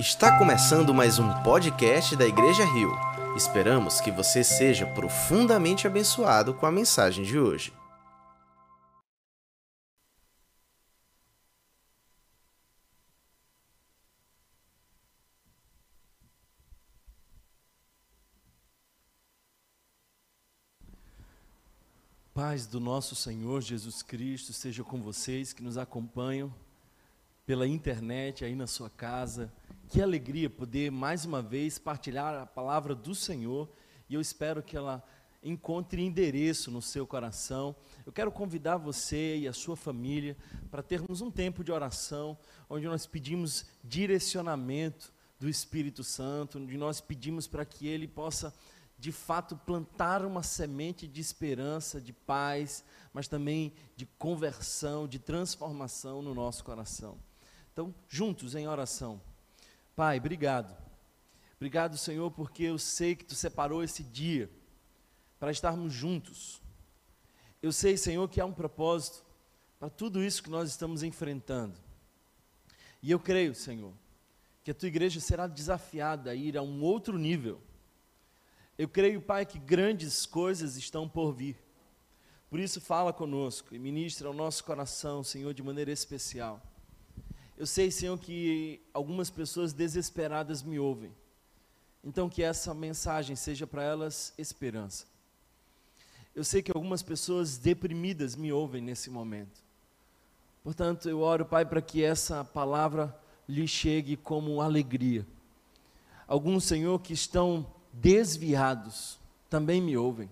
Está começando mais um podcast da Igreja Rio. Esperamos que você seja profundamente abençoado com a mensagem de hoje. Paz do nosso Senhor Jesus Cristo seja com vocês que nos acompanham pela internet aí na sua casa. Que alegria poder mais uma vez partilhar a palavra do Senhor e eu espero que ela encontre endereço no seu coração. Eu quero convidar você e a sua família para termos um tempo de oração onde nós pedimos direcionamento do Espírito Santo, onde nós pedimos para que ele possa de fato plantar uma semente de esperança, de paz, mas também de conversão, de transformação no nosso coração. Então, juntos em oração. Pai, obrigado. Obrigado, Senhor, porque eu sei que tu separou esse dia para estarmos juntos. Eu sei, Senhor, que há um propósito para tudo isso que nós estamos enfrentando. E eu creio, Senhor, que a tua igreja será desafiada a ir a um outro nível eu creio, Pai, que grandes coisas estão por vir. Por isso, fala conosco e ministra ao nosso coração, Senhor, de maneira especial. Eu sei, Senhor, que algumas pessoas desesperadas me ouvem. Então, que essa mensagem seja para elas esperança. Eu sei que algumas pessoas deprimidas me ouvem nesse momento. Portanto, eu oro, Pai, para que essa palavra lhe chegue como alegria. Alguns, Senhor, que estão desviados também me ouvem.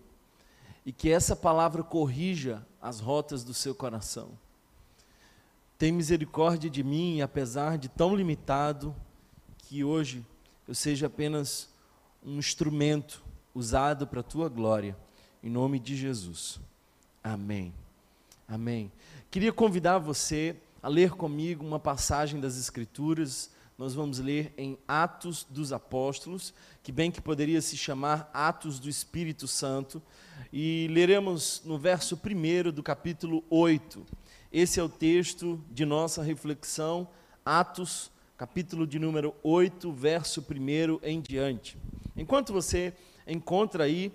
E que essa palavra corrija as rotas do seu coração. Tem misericórdia de mim, apesar de tão limitado, que hoje eu seja apenas um instrumento usado para a tua glória. Em nome de Jesus. Amém. Amém. Queria convidar você a ler comigo uma passagem das Escrituras nós vamos ler em Atos dos Apóstolos, que bem que poderia se chamar Atos do Espírito Santo, e leremos no verso 1 do capítulo 8. Esse é o texto de nossa reflexão, Atos, capítulo de número 8, verso 1 em diante. Enquanto você encontra aí,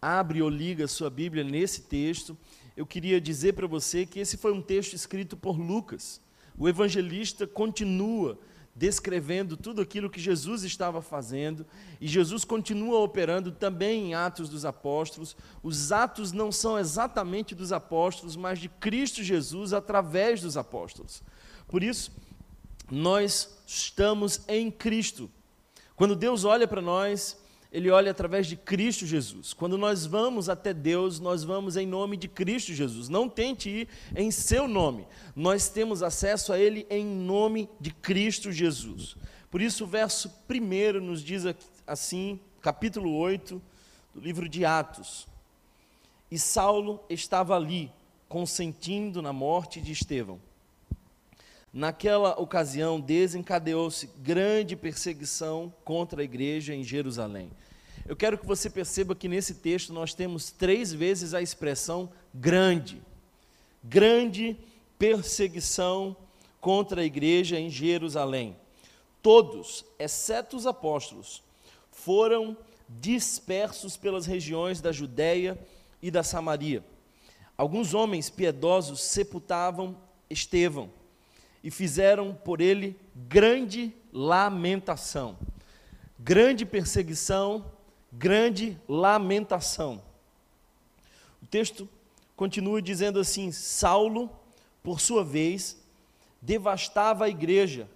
abre ou liga sua Bíblia nesse texto, eu queria dizer para você que esse foi um texto escrito por Lucas. O evangelista continua descrevendo tudo aquilo que Jesus estava fazendo, e Jesus continua operando também em Atos dos Apóstolos. Os atos não são exatamente dos apóstolos, mas de Cristo Jesus através dos apóstolos. Por isso, nós estamos em Cristo. Quando Deus olha para nós, ele olha através de Cristo Jesus. Quando nós vamos até Deus, nós vamos em nome de Cristo Jesus. Não tente ir em seu nome. Nós temos acesso a Ele em nome de Cristo Jesus. Por isso, o verso primeiro nos diz assim, capítulo 8 do livro de Atos. E Saulo estava ali, consentindo na morte de Estevão. Naquela ocasião, desencadeou-se grande perseguição contra a igreja em Jerusalém. Eu quero que você perceba que nesse texto nós temos três vezes a expressão grande. Grande perseguição contra a igreja em Jerusalém. Todos, exceto os apóstolos, foram dispersos pelas regiões da Judéia e da Samaria. Alguns homens piedosos sepultavam Estevão e fizeram por ele grande lamentação. Grande perseguição, grande lamentação. O texto continua dizendo assim: Saulo, por sua vez, devastava a igreja,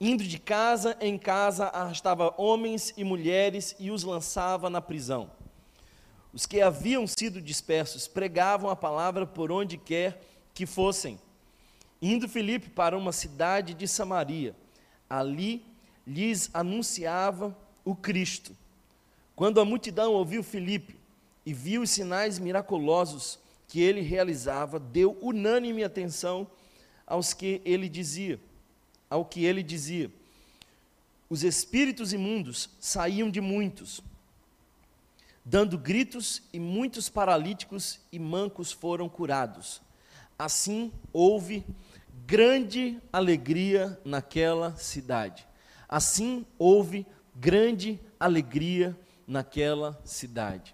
indo de casa em casa, arrastava homens e mulheres e os lançava na prisão. Os que haviam sido dispersos pregavam a palavra por onde quer que fossem. Indo Filipe para uma cidade de Samaria, ali lhes anunciava o Cristo. Quando a multidão ouviu Filipe e viu os sinais miraculosos que ele realizava, deu unânime atenção aos que ele dizia, ao que ele dizia. Os espíritos imundos saíam de muitos, dando gritos, e muitos paralíticos e mancos foram curados. Assim houve grande alegria naquela cidade. Assim houve grande alegria naquela cidade.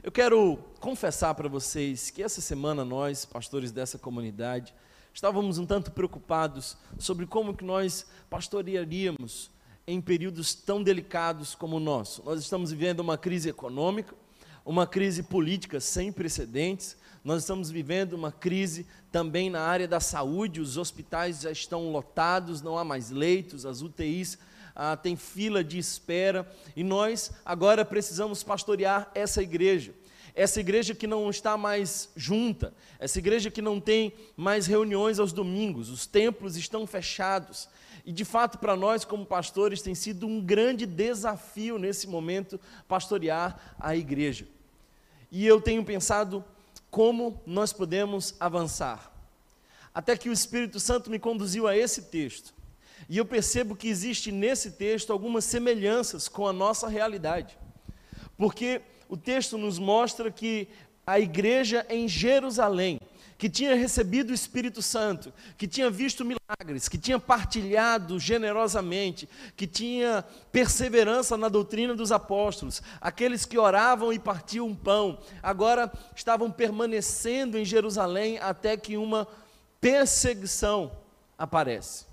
Eu quero confessar para vocês que essa semana nós, pastores dessa comunidade, estávamos um tanto preocupados sobre como que nós pastorearíamos em períodos tão delicados como o nosso. Nós estamos vivendo uma crise econômica, uma crise política sem precedentes, nós estamos vivendo uma crise também na área da saúde, os hospitais já estão lotados, não há mais leitos, as UTIs ah, têm fila de espera, e nós agora precisamos pastorear essa igreja. Essa igreja que não está mais junta, essa igreja que não tem mais reuniões aos domingos, os templos estão fechados, e de fato, para nós, como pastores, tem sido um grande desafio nesse momento pastorear a igreja. E eu tenho pensado como nós podemos avançar. Até que o Espírito Santo me conduziu a esse texto. E eu percebo que existe nesse texto algumas semelhanças com a nossa realidade. Porque o texto nos mostra que a igreja em Jerusalém que tinha recebido o Espírito Santo, que tinha visto milagres, que tinha partilhado generosamente, que tinha perseverança na doutrina dos apóstolos, aqueles que oravam e partiam pão, agora estavam permanecendo em Jerusalém até que uma perseguição aparece.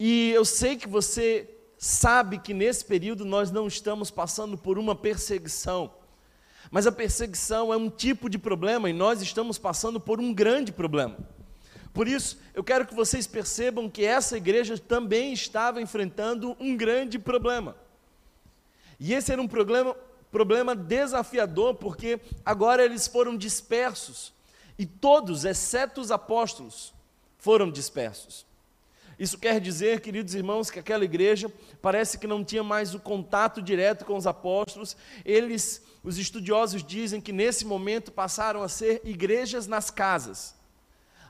E eu sei que você sabe que nesse período nós não estamos passando por uma perseguição, mas a perseguição é um tipo de problema e nós estamos passando por um grande problema. Por isso, eu quero que vocês percebam que essa igreja também estava enfrentando um grande problema. E esse era um problema, problema desafiador, porque agora eles foram dispersos. E todos, exceto os apóstolos, foram dispersos. Isso quer dizer, queridos irmãos, que aquela igreja parece que não tinha mais o contato direto com os apóstolos. Eles, os estudiosos dizem que nesse momento passaram a ser igrejas nas casas.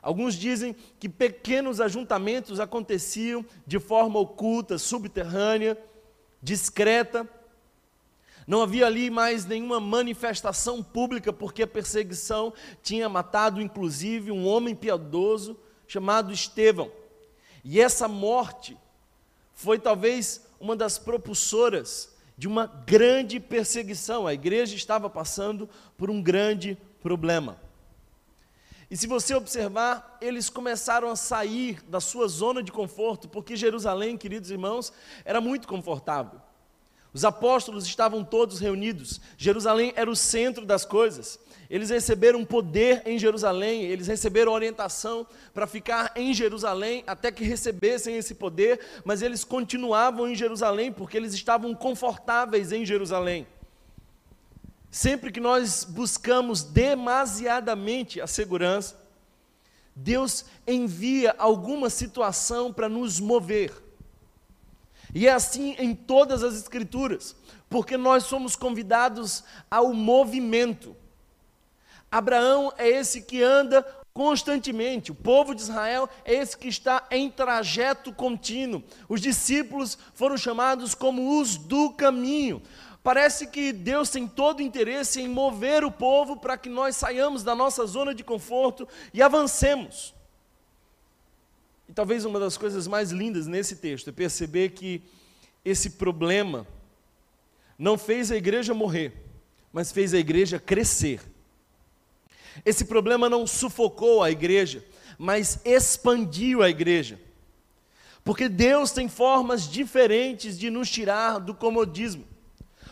Alguns dizem que pequenos ajuntamentos aconteciam de forma oculta, subterrânea, discreta. Não havia ali mais nenhuma manifestação pública, porque a perseguição tinha matado, inclusive, um homem piedoso chamado Estevão. E essa morte foi talvez uma das propulsoras de uma grande perseguição. A igreja estava passando por um grande problema. E se você observar, eles começaram a sair da sua zona de conforto, porque Jerusalém, queridos irmãos, era muito confortável. Os apóstolos estavam todos reunidos, Jerusalém era o centro das coisas. Eles receberam poder em Jerusalém, eles receberam orientação para ficar em Jerusalém até que recebessem esse poder, mas eles continuavam em Jerusalém porque eles estavam confortáveis em Jerusalém. Sempre que nós buscamos demasiadamente a segurança, Deus envia alguma situação para nos mover. E é assim em todas as Escrituras, porque nós somos convidados ao movimento. Abraão é esse que anda constantemente. O povo de Israel é esse que está em trajeto contínuo. Os discípulos foram chamados como os do caminho. Parece que Deus tem todo o interesse em mover o povo para que nós saiamos da nossa zona de conforto e avancemos. E talvez uma das coisas mais lindas nesse texto é perceber que esse problema não fez a igreja morrer, mas fez a igreja crescer. Esse problema não sufocou a igreja, mas expandiu a igreja. Porque Deus tem formas diferentes de nos tirar do comodismo.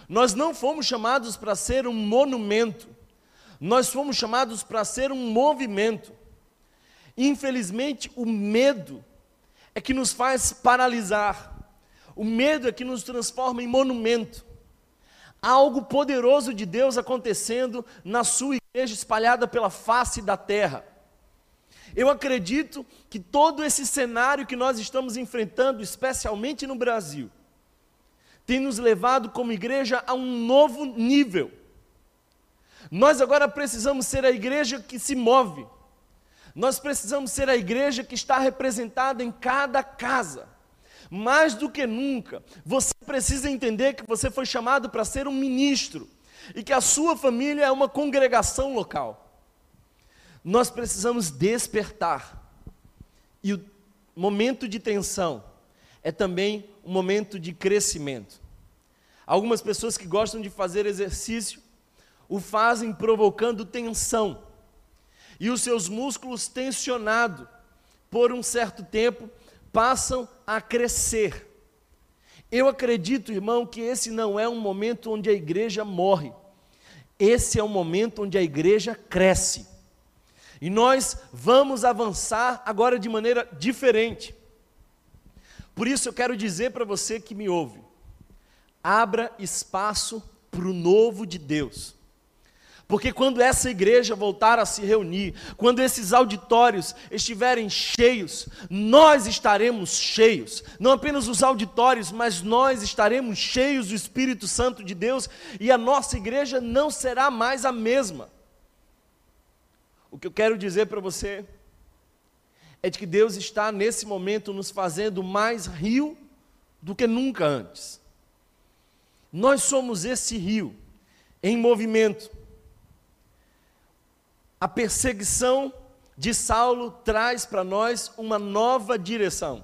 Nós não fomos chamados para ser um monumento, nós fomos chamados para ser um movimento. Infelizmente, o medo é que nos faz paralisar, o medo é que nos transforma em monumento. Há algo poderoso de Deus acontecendo na sua igreja espalhada pela face da terra. Eu acredito que todo esse cenário que nós estamos enfrentando, especialmente no Brasil, tem nos levado como igreja a um novo nível. Nós agora precisamos ser a igreja que se move. Nós precisamos ser a igreja que está representada em cada casa. Mais do que nunca, você precisa entender que você foi chamado para ser um ministro e que a sua família é uma congregação local. Nós precisamos despertar. E o momento de tensão é também um momento de crescimento. Algumas pessoas que gostam de fazer exercício o fazem provocando tensão. E os seus músculos tensionados por um certo tempo passam a crescer. Eu acredito, irmão, que esse não é um momento onde a igreja morre. Esse é um momento onde a igreja cresce. E nós vamos avançar agora de maneira diferente. Por isso eu quero dizer para você que me ouve: abra espaço para o novo de Deus. Porque quando essa igreja voltar a se reunir, quando esses auditórios estiverem cheios, nós estaremos cheios. Não apenas os auditórios, mas nós estaremos cheios do Espírito Santo de Deus e a nossa igreja não será mais a mesma. O que eu quero dizer para você é de que Deus está nesse momento nos fazendo mais rio do que nunca antes. Nós somos esse rio em movimento. A perseguição de Saulo traz para nós uma nova direção.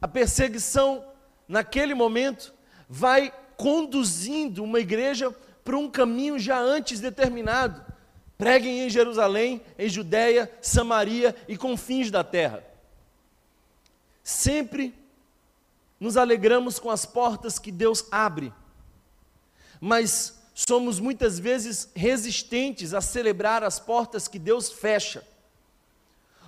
A perseguição, naquele momento, vai conduzindo uma igreja para um caminho já antes determinado. Preguem em Jerusalém, em Judéia, Samaria e confins da terra. Sempre nos alegramos com as portas que Deus abre, mas somos muitas vezes resistentes a celebrar as portas que Deus fecha.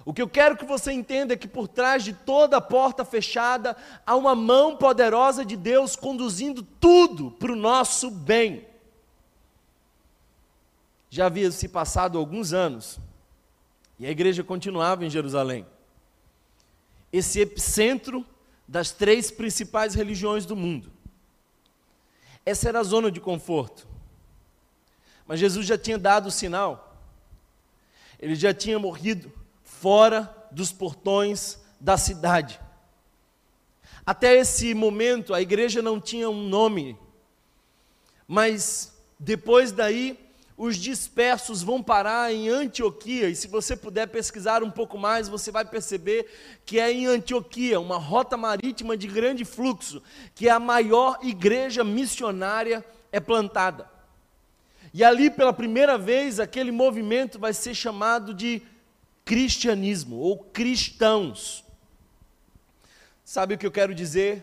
O que eu quero que você entenda é que por trás de toda porta fechada há uma mão poderosa de Deus conduzindo tudo para o nosso bem. Já havia se passado alguns anos e a igreja continuava em Jerusalém. Esse epicentro das três principais religiões do mundo. Essa era a zona de conforto. Mas Jesus já tinha dado o sinal. Ele já tinha morrido fora dos portões da cidade. Até esse momento a igreja não tinha um nome. Mas depois daí os dispersos vão parar em Antioquia, e se você puder pesquisar um pouco mais, você vai perceber que é em Antioquia, uma rota marítima de grande fluxo, que a maior igreja missionária é plantada. E ali, pela primeira vez, aquele movimento vai ser chamado de cristianismo ou cristãos. Sabe o que eu quero dizer?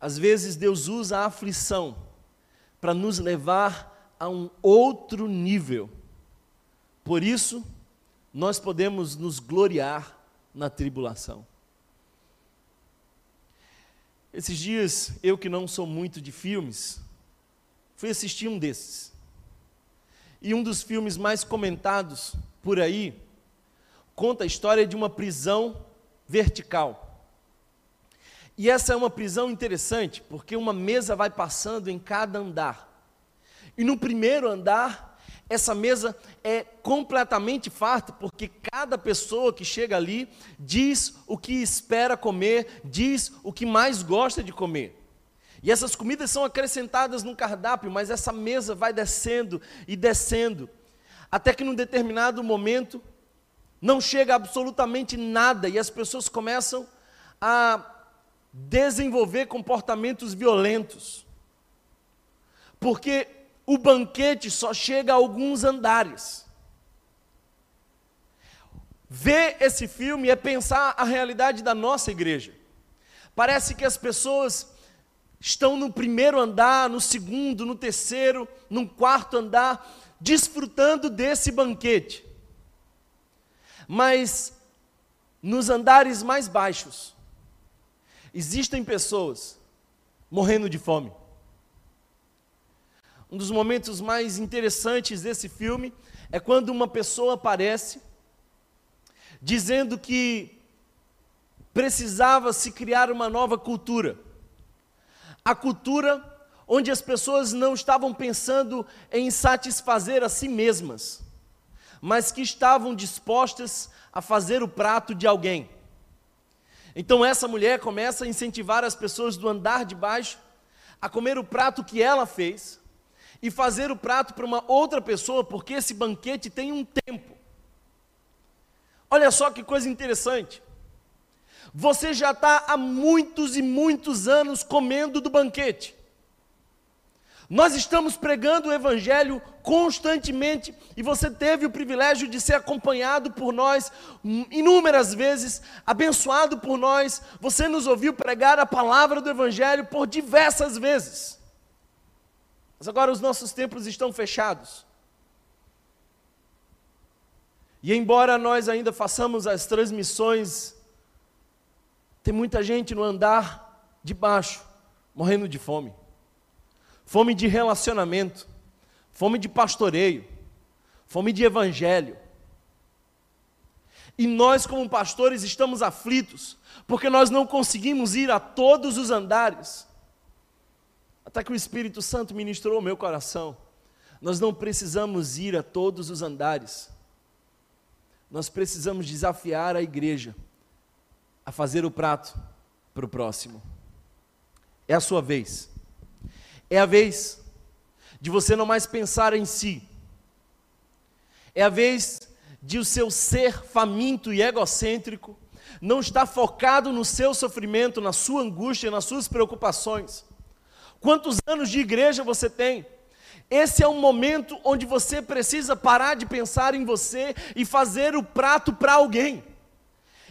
Às vezes Deus usa a aflição para nos levar a um outro nível. Por isso, nós podemos nos gloriar na tribulação. Esses dias, eu que não sou muito de filmes, fui assistir um desses. E um dos filmes mais comentados por aí conta a história de uma prisão vertical. E essa é uma prisão interessante, porque uma mesa vai passando em cada andar. E no primeiro andar, essa mesa é completamente farta, porque cada pessoa que chega ali diz o que espera comer, diz o que mais gosta de comer. E essas comidas são acrescentadas no cardápio, mas essa mesa vai descendo e descendo, até que num determinado momento não chega absolutamente nada e as pessoas começam a desenvolver comportamentos violentos. Porque o banquete só chega a alguns andares. Ver esse filme é pensar a realidade da nossa igreja. Parece que as pessoas estão no primeiro andar, no segundo, no terceiro, no quarto andar, desfrutando desse banquete. Mas nos andares mais baixos, existem pessoas morrendo de fome. Um dos momentos mais interessantes desse filme é quando uma pessoa aparece dizendo que precisava se criar uma nova cultura. A cultura onde as pessoas não estavam pensando em satisfazer a si mesmas, mas que estavam dispostas a fazer o prato de alguém. Então essa mulher começa a incentivar as pessoas do andar de baixo a comer o prato que ela fez e fazer o prato para uma outra pessoa, porque esse banquete tem um tempo. Olha só que coisa interessante. Você já está há muitos e muitos anos comendo do banquete. Nós estamos pregando o Evangelho constantemente e você teve o privilégio de ser acompanhado por nós inúmeras vezes, abençoado por nós. Você nos ouviu pregar a palavra do Evangelho por diversas vezes. Mas agora os nossos templos estão fechados. E embora nós ainda façamos as transmissões, tem muita gente no andar de baixo morrendo de fome fome de relacionamento, fome de pastoreio, fome de evangelho. E nós, como pastores, estamos aflitos, porque nós não conseguimos ir a todos os andares. Até que o Espírito Santo ministrou o meu coração. Nós não precisamos ir a todos os andares. Nós precisamos desafiar a igreja a fazer o prato para o próximo. É a sua vez. É a vez de você não mais pensar em si. É a vez de o seu ser faminto e egocêntrico não estar focado no seu sofrimento, na sua angústia, nas suas preocupações. Quantos anos de igreja você tem? Esse é um momento onde você precisa parar de pensar em você e fazer o prato para alguém.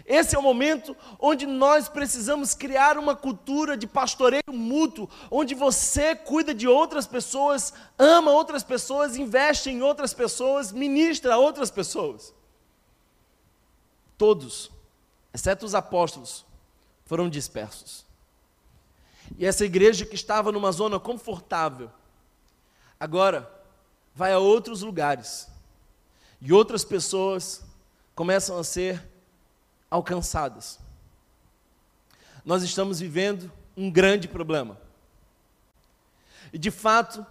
Esse é o momento onde nós precisamos criar uma cultura de pastoreio mútuo, onde você cuida de outras pessoas, ama outras pessoas, investe em outras pessoas, ministra a outras pessoas. Todos, exceto os apóstolos, foram dispersos. E essa igreja que estava numa zona confortável, agora vai a outros lugares. E outras pessoas começam a ser alcançadas. Nós estamos vivendo um grande problema. E de fato,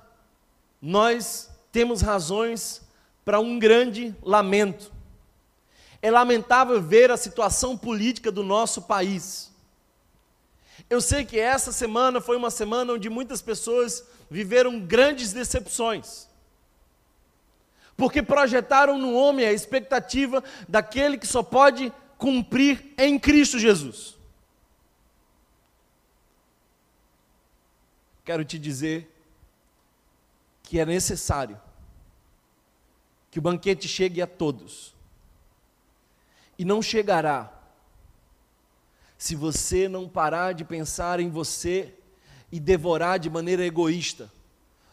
nós temos razões para um grande lamento. É lamentável ver a situação política do nosso país. Eu sei que essa semana foi uma semana onde muitas pessoas viveram grandes decepções. Porque projetaram no homem a expectativa daquele que só pode cumprir em Cristo Jesus. Quero te dizer que é necessário que o banquete chegue a todos. E não chegará se você não parar de pensar em você e devorar de maneira egoísta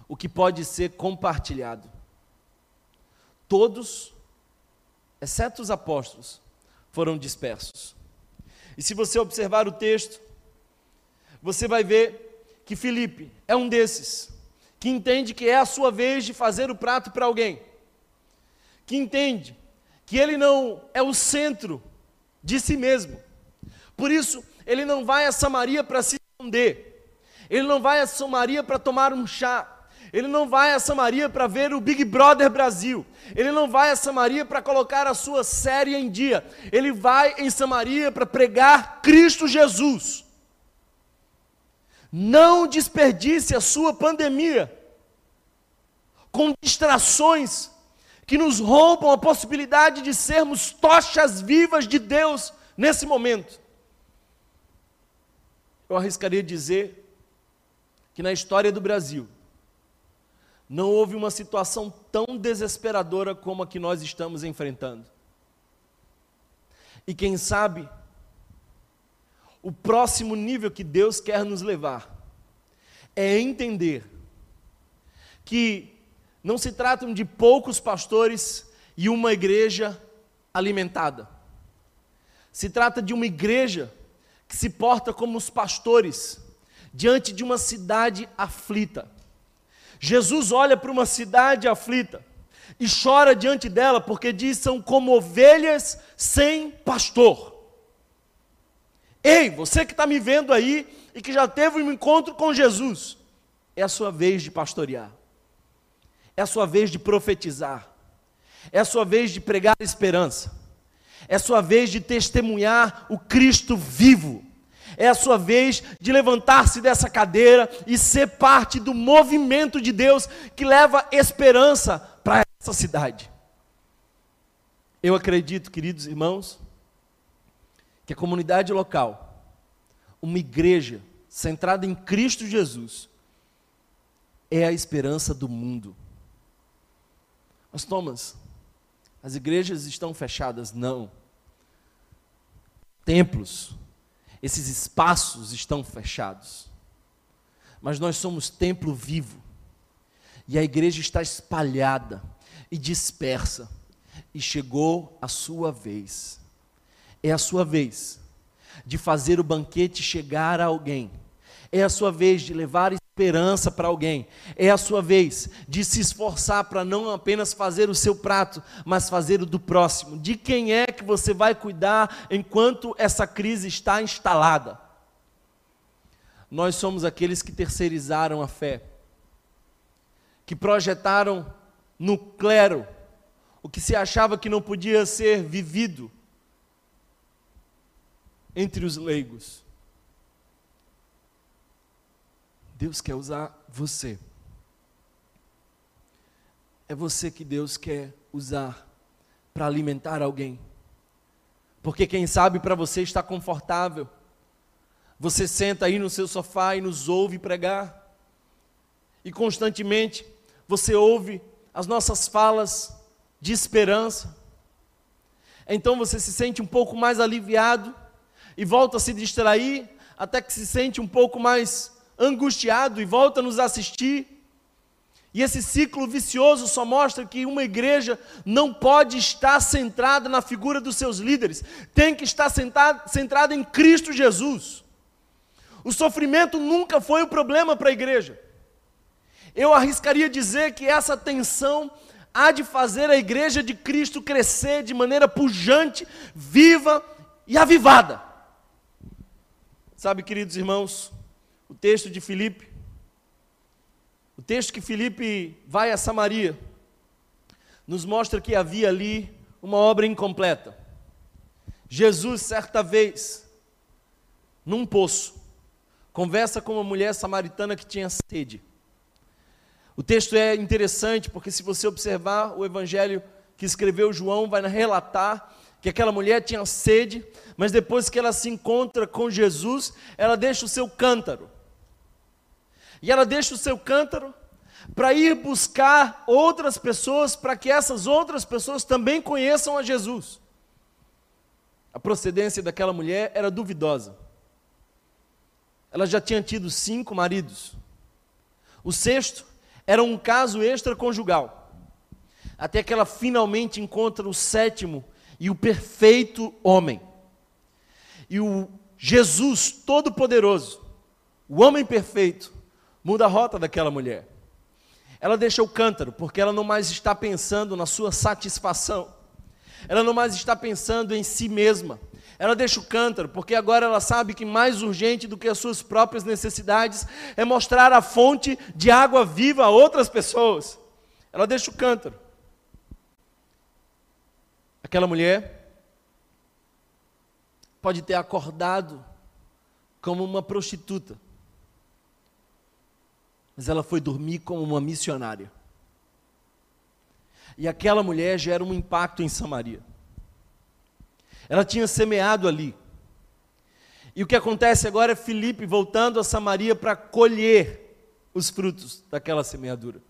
o que pode ser compartilhado. Todos, exceto os apóstolos, foram dispersos. E se você observar o texto, você vai ver que Felipe é um desses, que entende que é a sua vez de fazer o prato para alguém, que entende que ele não é o centro de si mesmo. Por isso, ele não vai a Samaria para se esconder, ele não vai a Samaria para tomar um chá, ele não vai a Samaria para ver o Big Brother Brasil. Ele não vai a Samaria para colocar a sua série em dia. Ele vai em Samaria para pregar Cristo Jesus. Não desperdice a sua pandemia com distrações que nos roubam a possibilidade de sermos tochas vivas de Deus nesse momento. Eu arriscaria dizer que na história do Brasil, não houve uma situação tão desesperadora como a que nós estamos enfrentando. E quem sabe, o próximo nível que Deus quer nos levar é entender que não se tratam de poucos pastores e uma igreja alimentada. Se trata de uma igreja que se porta como os pastores diante de uma cidade aflita Jesus olha para uma cidade aflita e chora diante dela, porque diz: são como ovelhas sem pastor. Ei, você que está me vendo aí e que já teve um encontro com Jesus, é a sua vez de pastorear, é a sua vez de profetizar, é a sua vez de pregar esperança, é a sua vez de testemunhar o Cristo vivo é a sua vez de levantar-se dessa cadeira e ser parte do movimento de Deus que leva esperança para essa cidade. Eu acredito, queridos irmãos, que a comunidade local, uma igreja centrada em Cristo Jesus, é a esperança do mundo. Mas, Thomas, as igrejas estão fechadas? Não. Templos, esses espaços estão fechados. Mas nós somos templo vivo. E a igreja está espalhada e dispersa. E chegou a sua vez. É a sua vez de fazer o banquete chegar a alguém. É a sua vez de levar esperança para alguém. É a sua vez de se esforçar para não apenas fazer o seu prato, mas fazer o do próximo. De quem é que você vai cuidar enquanto essa crise está instalada? Nós somos aqueles que terceirizaram a fé, que projetaram no clero o que se achava que não podia ser vivido entre os leigos. Deus quer usar você. É você que Deus quer usar para alimentar alguém. Porque quem sabe para você está confortável. Você senta aí no seu sofá e nos ouve pregar. E constantemente você ouve as nossas falas de esperança. Então você se sente um pouco mais aliviado e volta a se distrair até que se sente um pouco mais angustiado e volta a nos assistir. E esse ciclo vicioso só mostra que uma igreja não pode estar centrada na figura dos seus líderes, tem que estar centrada em Cristo Jesus. O sofrimento nunca foi o problema para a igreja. Eu arriscaria dizer que essa tensão há de fazer a igreja de Cristo crescer de maneira pujante, viva e avivada. Sabe, queridos irmãos, o texto de Filipe, o texto que Filipe vai a Samaria, nos mostra que havia ali uma obra incompleta. Jesus, certa vez, num poço, conversa com uma mulher samaritana que tinha sede. O texto é interessante porque, se você observar o evangelho que escreveu João, vai relatar que aquela mulher tinha sede, mas depois que ela se encontra com Jesus, ela deixa o seu cântaro. E ela deixa o seu cântaro para ir buscar outras pessoas, para que essas outras pessoas também conheçam a Jesus. A procedência daquela mulher era duvidosa. Ela já tinha tido cinco maridos. O sexto era um caso extraconjugal. Até que ela finalmente encontra o sétimo e o perfeito homem. E o Jesus Todo-Poderoso, o homem perfeito, muda a rota daquela mulher. Ela deixa o cântaro, porque ela não mais está pensando na sua satisfação. Ela não mais está pensando em si mesma. Ela deixa o cântaro, porque agora ela sabe que mais urgente do que as suas próprias necessidades é mostrar a fonte de água viva a outras pessoas. Ela deixa o cântaro. Aquela mulher pode ter acordado como uma prostituta mas ela foi dormir como uma missionária. E aquela mulher gera um impacto em Samaria. Ela tinha semeado ali. E o que acontece agora é Filipe voltando a Samaria para colher os frutos daquela semeadura.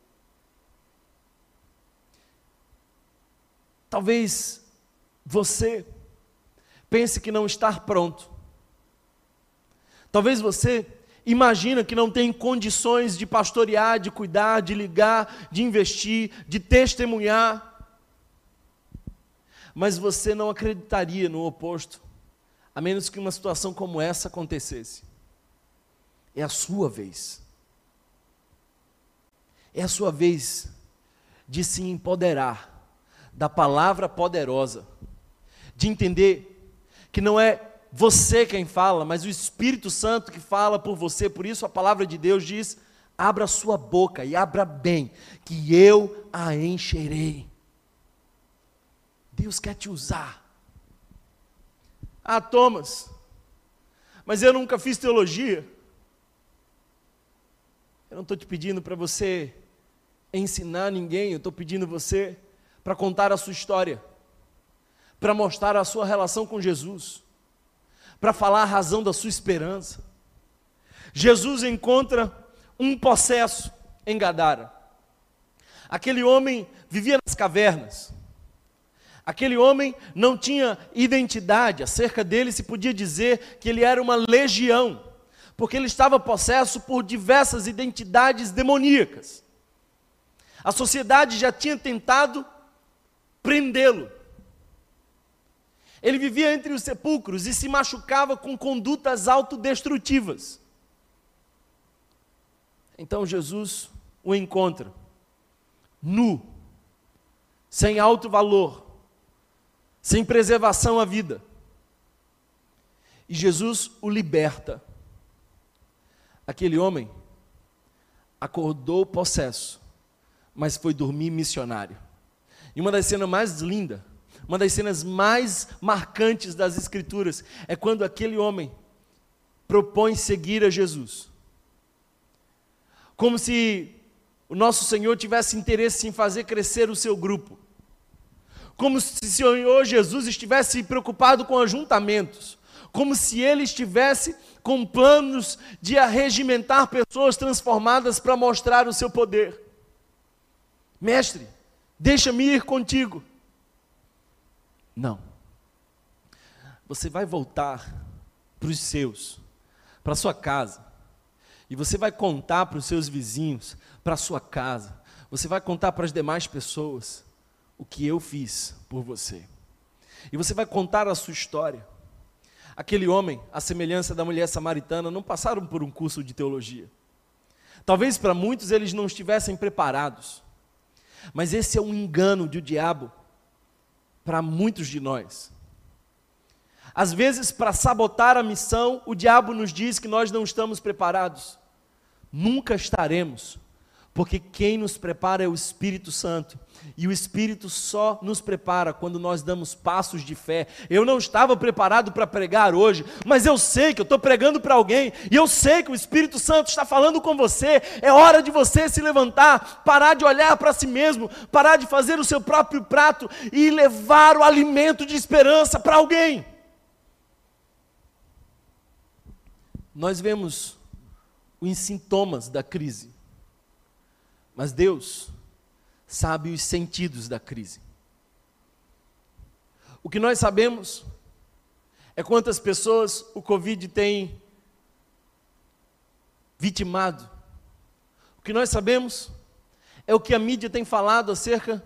Talvez você pense que não está pronto. Talvez você imagina que não tem condições de pastorear, de cuidar, de ligar, de investir, de testemunhar. Mas você não acreditaria no oposto, a menos que uma situação como essa acontecesse. É a sua vez. É a sua vez de se empoderar da palavra poderosa, de entender que não é você quem fala, mas o Espírito Santo que fala por você. Por isso a palavra de Deus diz: abra sua boca e abra bem, que eu a encherei. Deus quer te usar. Ah, Thomas, mas eu nunca fiz teologia. Eu não estou te pedindo para você ensinar ninguém, eu estou pedindo você para contar a sua história, para mostrar a sua relação com Jesus para falar a razão da sua esperança. Jesus encontra um possesso em Gadara. Aquele homem vivia nas cavernas. Aquele homem não tinha identidade, acerca dele se podia dizer que ele era uma legião, porque ele estava possesso por diversas identidades demoníacas. A sociedade já tinha tentado prendê-lo. Ele vivia entre os sepulcros e se machucava com condutas autodestrutivas. Então Jesus o encontra, nu, sem alto valor, sem preservação à vida. E Jesus o liberta. Aquele homem acordou possesso, mas foi dormir missionário. E uma das cenas mais lindas, uma das cenas mais marcantes das Escrituras, é quando aquele homem propõe seguir a Jesus. Como se o nosso Senhor tivesse interesse em fazer crescer o seu grupo. Como se o Senhor Jesus estivesse preocupado com ajuntamentos. Como se ele estivesse com planos de arregimentar pessoas transformadas para mostrar o seu poder. Mestre, deixa-me ir contigo. Não. Você vai voltar para os seus, para sua casa, e você vai contar para os seus vizinhos, para sua casa, você vai contar para as demais pessoas o que eu fiz por você. E você vai contar a sua história. Aquele homem, a semelhança da mulher samaritana, não passaram por um curso de teologia. Talvez para muitos eles não estivessem preparados. Mas esse é um engano do diabo para muitos de nós. Às vezes, para sabotar a missão, o diabo nos diz que nós não estamos preparados. Nunca estaremos, porque quem nos prepara é o Espírito Santo. E o Espírito só nos prepara quando nós damos passos de fé. Eu não estava preparado para pregar hoje, mas eu sei que eu estou pregando para alguém, e eu sei que o Espírito Santo está falando com você. É hora de você se levantar, parar de olhar para si mesmo, parar de fazer o seu próprio prato e levar o alimento de esperança para alguém. Nós vemos os sintomas da crise. Mas Deus sabe os sentidos da crise. O que nós sabemos é quantas pessoas o Covid tem vitimado. O que nós sabemos é o que a mídia tem falado acerca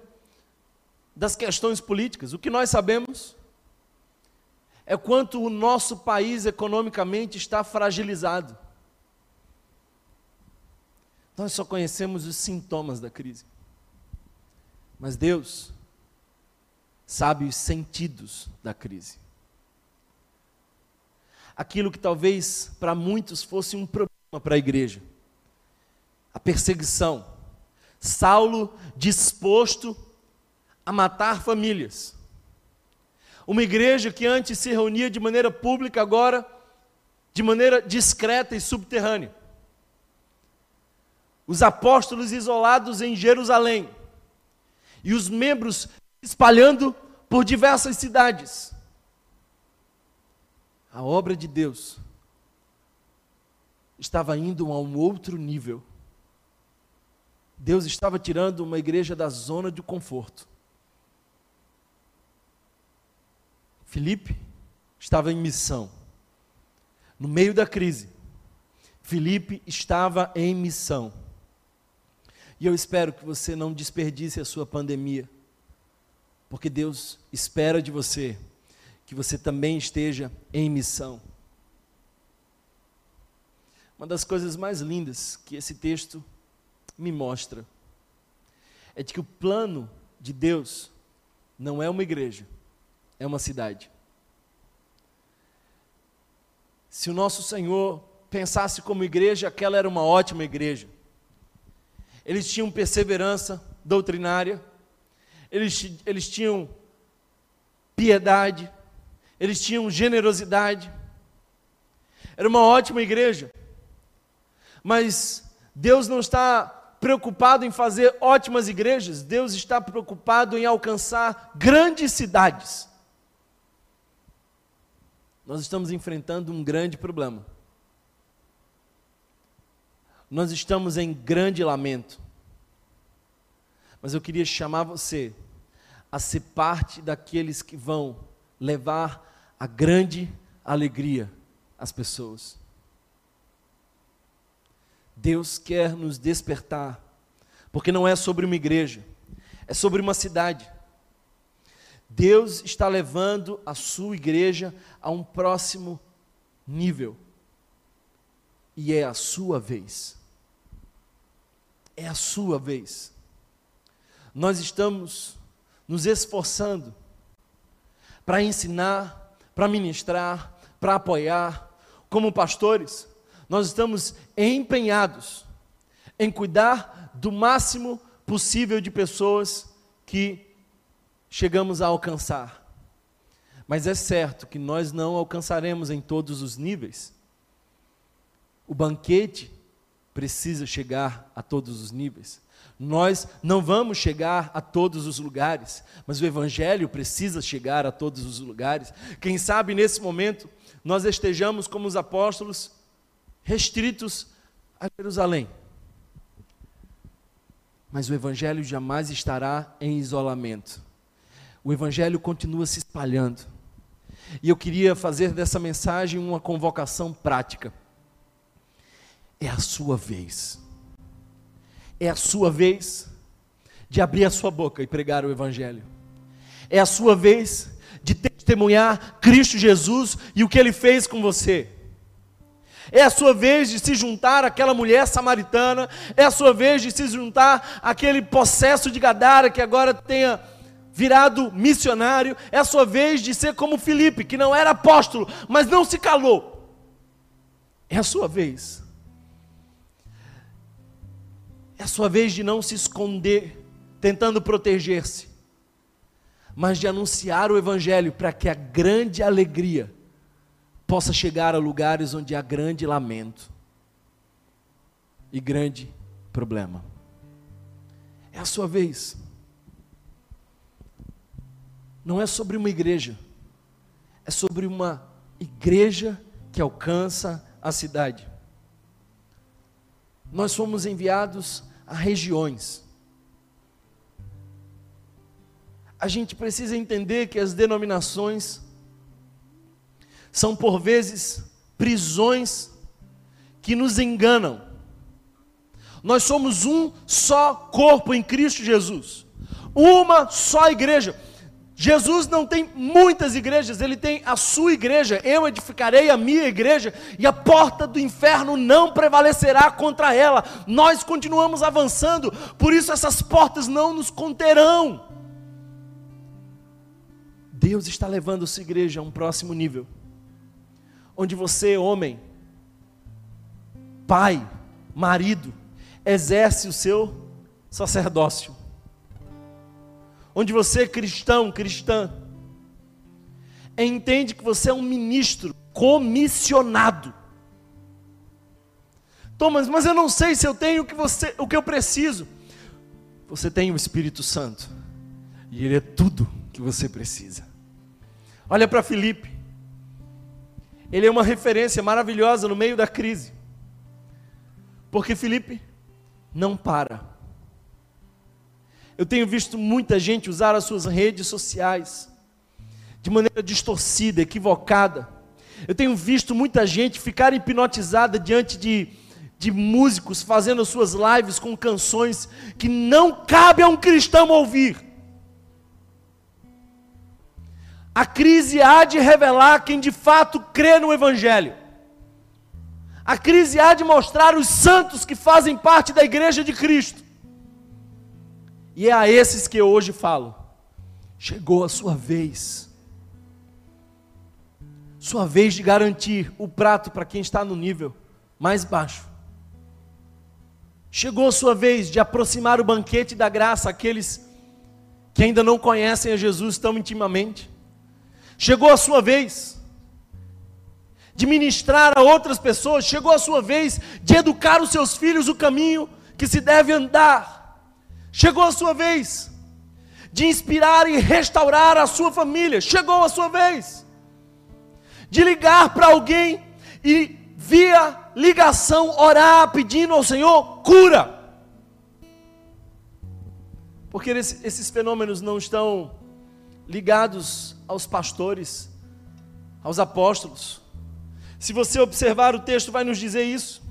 das questões políticas. O que nós sabemos é quanto o nosso país economicamente está fragilizado. Nós só conhecemos os sintomas da crise. Mas Deus sabe os sentidos da crise. Aquilo que talvez para muitos fosse um problema para a igreja. A perseguição. Saulo disposto a matar famílias. Uma igreja que antes se reunia de maneira pública, agora de maneira discreta e subterrânea os apóstolos isolados em Jerusalém e os membros espalhando por diversas cidades. A obra de Deus estava indo a um outro nível. Deus estava tirando uma igreja da zona de conforto. Filipe estava em missão. No meio da crise, Filipe estava em missão. E eu espero que você não desperdice a sua pandemia, porque Deus espera de você que você também esteja em missão. Uma das coisas mais lindas que esse texto me mostra é de que o plano de Deus não é uma igreja, é uma cidade. Se o nosso Senhor pensasse como igreja, aquela era uma ótima igreja eles tinham perseverança doutrinária, eles, eles tinham piedade, eles tinham generosidade. Era uma ótima igreja. Mas Deus não está preocupado em fazer ótimas igrejas, Deus está preocupado em alcançar grandes cidades. nós estamos enfrentando um grande problema. Nós estamos em grande lamento. Mas eu queria chamar você a ser parte daqueles que vão levar a grande alegria às pessoas. Deus quer nos despertar, porque não é sobre uma igreja, é sobre uma cidade. Deus está levando a sua igreja a um próximo nível. E é a sua vez. É a sua vez. Nós estamos nos esforçando para ensinar, para ministrar, para apoiar. Como pastores, nós estamos empenhados em cuidar do máximo possível de pessoas que chegamos a alcançar. Mas é certo que nós não alcançaremos em todos os níveis. O banquete precisa chegar a todos os níveis. Nós não vamos chegar a todos os lugares, mas o Evangelho precisa chegar a todos os lugares. Quem sabe nesse momento nós estejamos como os apóstolos, restritos a Jerusalém. Mas o Evangelho jamais estará em isolamento. O Evangelho continua se espalhando. E eu queria fazer dessa mensagem uma convocação prática. É a sua vez é a sua vez de abrir a sua boca e pregar o Evangelho. É a sua vez de testemunhar Cristo Jesus e o que ele fez com você. É a sua vez de se juntar àquela mulher samaritana, é a sua vez de se juntar àquele possesso de Gadara que agora tenha virado missionário, é a sua vez de ser como Filipe, que não era apóstolo, mas não se calou. É a sua vez é a sua vez de não se esconder, tentando proteger-se, mas de anunciar o Evangelho para que a grande alegria possa chegar a lugares onde há grande lamento e grande problema. É a sua vez. Não é sobre uma igreja, é sobre uma igreja que alcança a cidade nós fomos enviados a regiões. A gente precisa entender que as denominações são por vezes prisões que nos enganam. Nós somos um só corpo em Cristo Jesus, uma só igreja. Jesus não tem muitas igrejas, ele tem a sua igreja. Eu edificarei a minha igreja e a porta do inferno não prevalecerá contra ela. Nós continuamos avançando, por isso essas portas não nos conterão. Deus está levando sua igreja a um próximo nível, onde você, homem, pai, marido, exerce o seu sacerdócio onde você, cristão, cristã, entende que você é um ministro comissionado. Thomas, mas eu não sei se eu tenho o que, você, o que eu preciso. Você tem o Espírito Santo, e Ele é tudo que você precisa. Olha para Felipe, ele é uma referência maravilhosa no meio da crise, porque Felipe não para eu tenho visto muita gente usar as suas redes sociais de maneira distorcida, equivocada. Eu tenho visto muita gente ficar hipnotizada diante de, de músicos fazendo as suas lives com canções que não cabe a um cristão ouvir. A crise há de revelar quem de fato crê no Evangelho. A crise há de mostrar os santos que fazem parte da igreja de Cristo. E é a esses que eu hoje falo. Chegou a sua vez. Sua vez de garantir o prato para quem está no nível mais baixo. Chegou a sua vez de aproximar o banquete da graça àqueles que ainda não conhecem a Jesus tão intimamente. Chegou a sua vez de ministrar a outras pessoas. Chegou a sua vez de educar os seus filhos o caminho que se deve andar. Chegou a sua vez de inspirar e restaurar a sua família. Chegou a sua vez de ligar para alguém e via ligação orar pedindo ao Senhor cura. Porque esses fenômenos não estão ligados aos pastores, aos apóstolos. Se você observar o texto, vai nos dizer isso.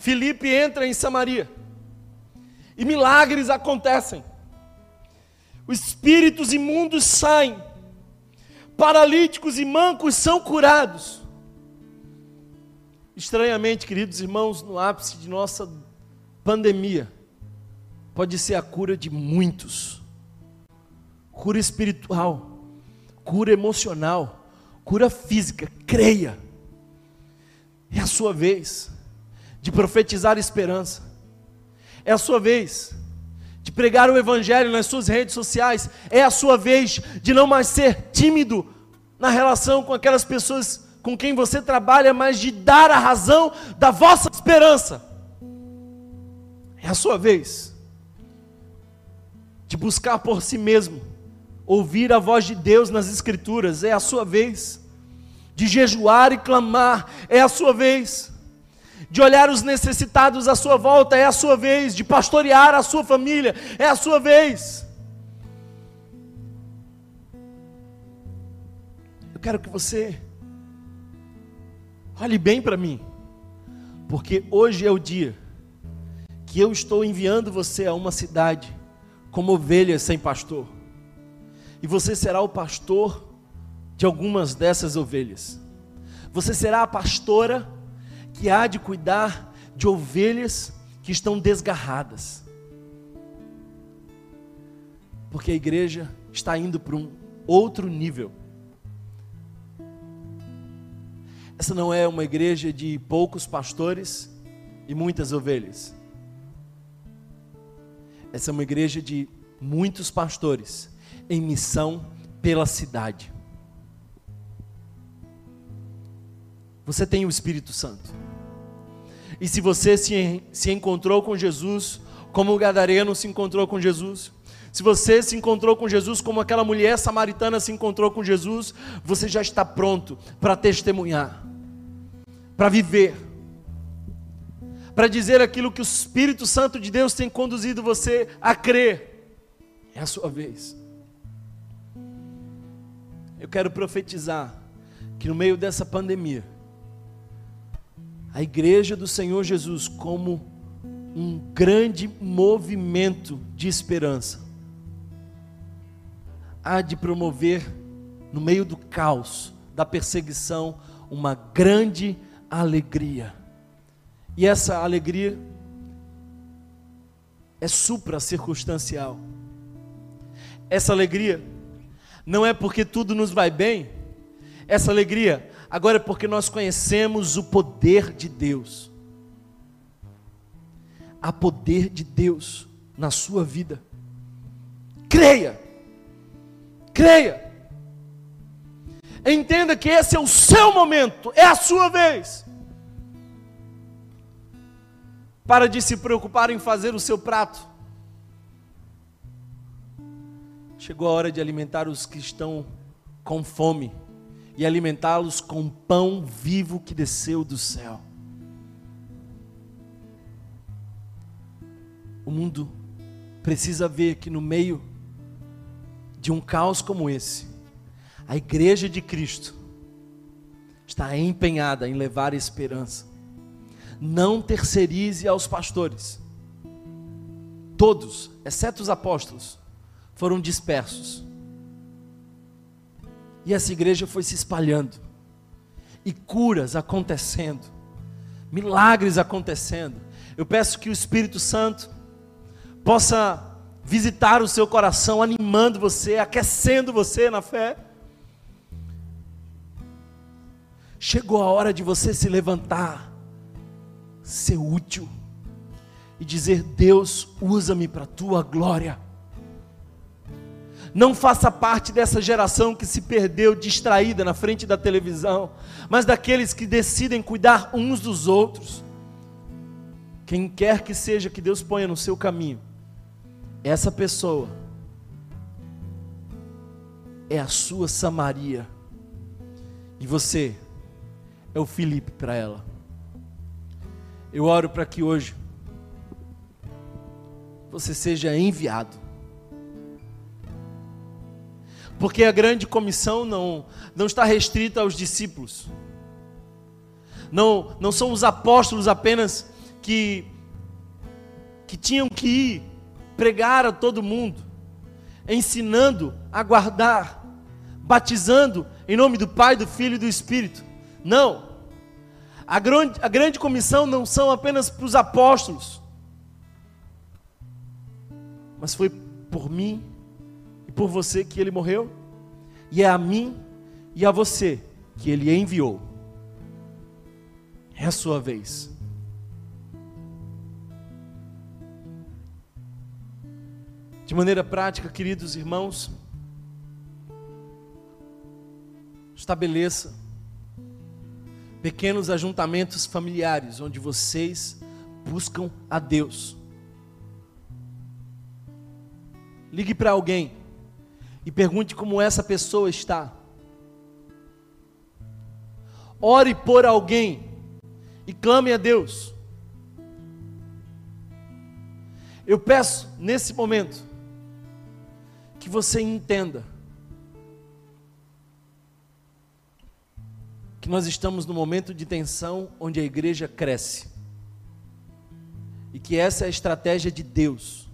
Filipe entra em Samaria e milagres acontecem. Os espíritos imundos saem, paralíticos e mancos são curados. Estranhamente, queridos irmãos, no ápice de nossa pandemia, pode ser a cura de muitos cura espiritual, cura emocional, cura física. Creia, é a sua vez de profetizar esperança, é a sua vez de pregar o Evangelho nas suas redes sociais, é a sua vez de não mais ser tímido na relação com aquelas pessoas com quem você trabalha, mas de dar a razão da vossa esperança. É a sua vez de buscar por si mesmo, ouvir a voz de Deus nas Escrituras, é a sua vez de jejuar e clamar, é a sua vez de olhar os necessitados à sua volta, é a sua vez, de pastorear a sua família, é a sua vez. Eu quero que você olhe bem para mim, porque hoje é o dia que eu estou enviando você a uma cidade como ovelhas sem pastor. E você será o pastor de algumas dessas ovelhas. Você será a pastora que há de cuidar de ovelhas que estão desgarradas. Porque a igreja está indo para um outro nível. Essa não é uma igreja de poucos pastores e muitas ovelhas. Essa é uma igreja de muitos pastores em missão pela cidade. Você tem o Espírito Santo. E se você se, se encontrou com Jesus, como o Gadareno se encontrou com Jesus, se você se encontrou com Jesus como aquela mulher samaritana se encontrou com Jesus, você já está pronto para testemunhar, para viver para dizer aquilo que o Espírito Santo de Deus tem conduzido você a crer. É a sua vez. Eu quero profetizar que no meio dessa pandemia, a igreja do Senhor Jesus, como um grande movimento de esperança, há de promover, no meio do caos, da perseguição, uma grande alegria. E essa alegria é supra-circunstancial. Essa alegria não é porque tudo nos vai bem, essa alegria agora é porque nós conhecemos o poder de Deus. Há poder de Deus na sua vida. Creia, creia. Entenda que esse é o seu momento, é a sua vez. Para de se preocupar em fazer o seu prato. Chegou a hora de alimentar os que estão com fome e alimentá-los com pão vivo que desceu do céu. O mundo precisa ver que no meio de um caos como esse, a igreja de Cristo está empenhada em levar esperança não terceirize aos pastores. Todos, exceto os apóstolos, foram dispersos. E essa igreja foi se espalhando, e curas acontecendo, milagres acontecendo. Eu peço que o Espírito Santo possa visitar o seu coração, animando você, aquecendo você na fé. Chegou a hora de você se levantar ser útil e dizer: Deus, usa-me para a tua glória. Não faça parte dessa geração que se perdeu distraída na frente da televisão, mas daqueles que decidem cuidar uns dos outros. Quem quer que seja que Deus ponha no seu caminho, essa pessoa é a sua Samaria. E você é o Filipe para ela. Eu oro para que hoje você seja enviado. Porque a grande comissão não, não está restrita aos discípulos. Não, não são os apóstolos apenas que, que tinham que ir pregar a todo mundo, ensinando a guardar, batizando em nome do Pai, do Filho e do Espírito. Não. A grande, a grande comissão não são apenas para os apóstolos, mas foi por mim e por você que ele morreu, e é a mim e a você que ele enviou. É a sua vez. De maneira prática, queridos irmãos, estabeleça pequenos ajuntamentos familiares onde vocês buscam a Deus. Ligue para alguém e pergunte como essa pessoa está. Ore por alguém e clame a Deus. Eu peço nesse momento que você entenda que nós estamos no momento de tensão onde a igreja cresce. E que essa é a estratégia de Deus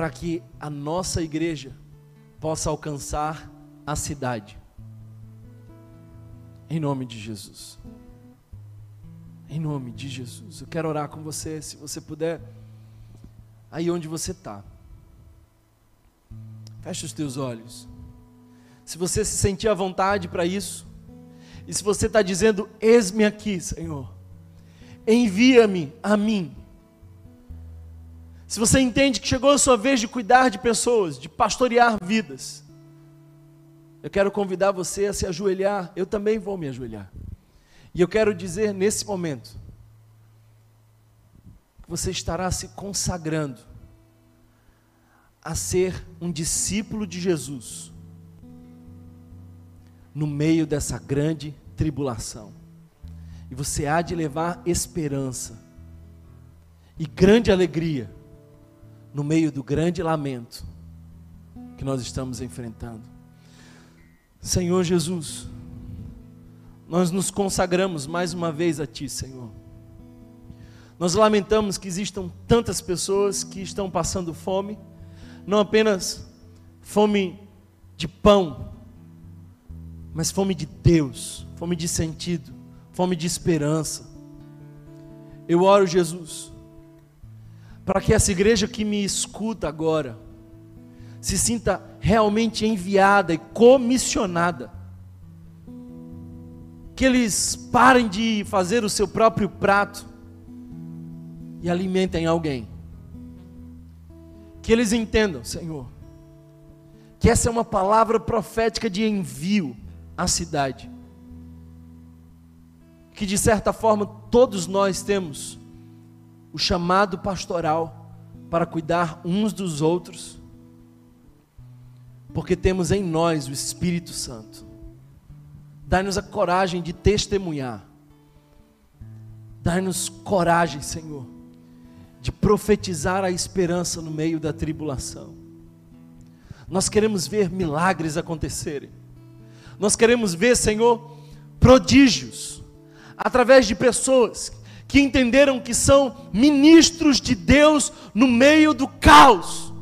para que a nossa igreja possa alcançar a cidade. Em nome de Jesus. Em nome de Jesus. Eu quero orar com você, se você puder, aí onde você está. Feche os teus olhos. Se você se sentir à vontade para isso, e se você está dizendo: Eis-me aqui, Senhor, envia-me a mim. Se você entende que chegou a sua vez de cuidar de pessoas, de pastorear vidas, eu quero convidar você a se ajoelhar, eu também vou me ajoelhar. E eu quero dizer nesse momento, que você estará se consagrando a ser um discípulo de Jesus no meio dessa grande tribulação. E você há de levar esperança e grande alegria no meio do grande lamento que nós estamos enfrentando. Senhor Jesus, nós nos consagramos mais uma vez a Ti, Senhor. Nós lamentamos que existam tantas pessoas que estão passando fome não apenas fome de pão, mas fome de Deus, fome de sentido, fome de esperança. Eu oro, Jesus, para que essa igreja que me escuta agora se sinta realmente enviada e comissionada. Que eles parem de fazer o seu próprio prato e alimentem alguém que eles entendam, Senhor, que essa é uma palavra profética de envio à cidade. Que de certa forma todos nós temos o chamado pastoral para cuidar uns dos outros, porque temos em nós o Espírito Santo. Dai-nos a coragem de testemunhar. Dai-nos coragem, Senhor de profetizar a esperança no meio da tribulação. Nós queremos ver milagres acontecerem. Nós queremos ver, Senhor, prodígios através de pessoas que entenderam que são ministros de Deus no meio do caos.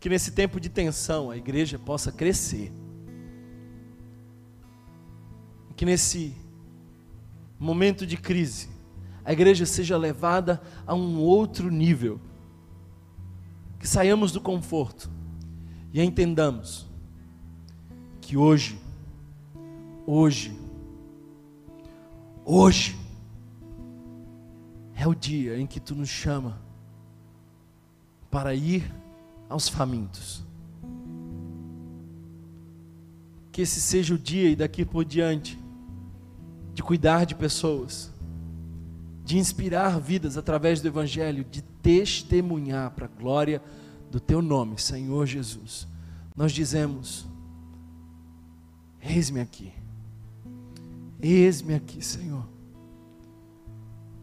Que nesse tempo de tensão a igreja possa crescer. Que nesse momento de crise a igreja seja levada a um outro nível. Que saiamos do conforto e entendamos que hoje, hoje, hoje, é o dia em que tu nos chama para ir aos famintos. Que esse seja o dia e daqui por diante de cuidar de pessoas de inspirar vidas através do Evangelho, de testemunhar para a glória do teu nome, Senhor Jesus, nós dizemos: Eis-me aqui. Eis-me aqui, Senhor.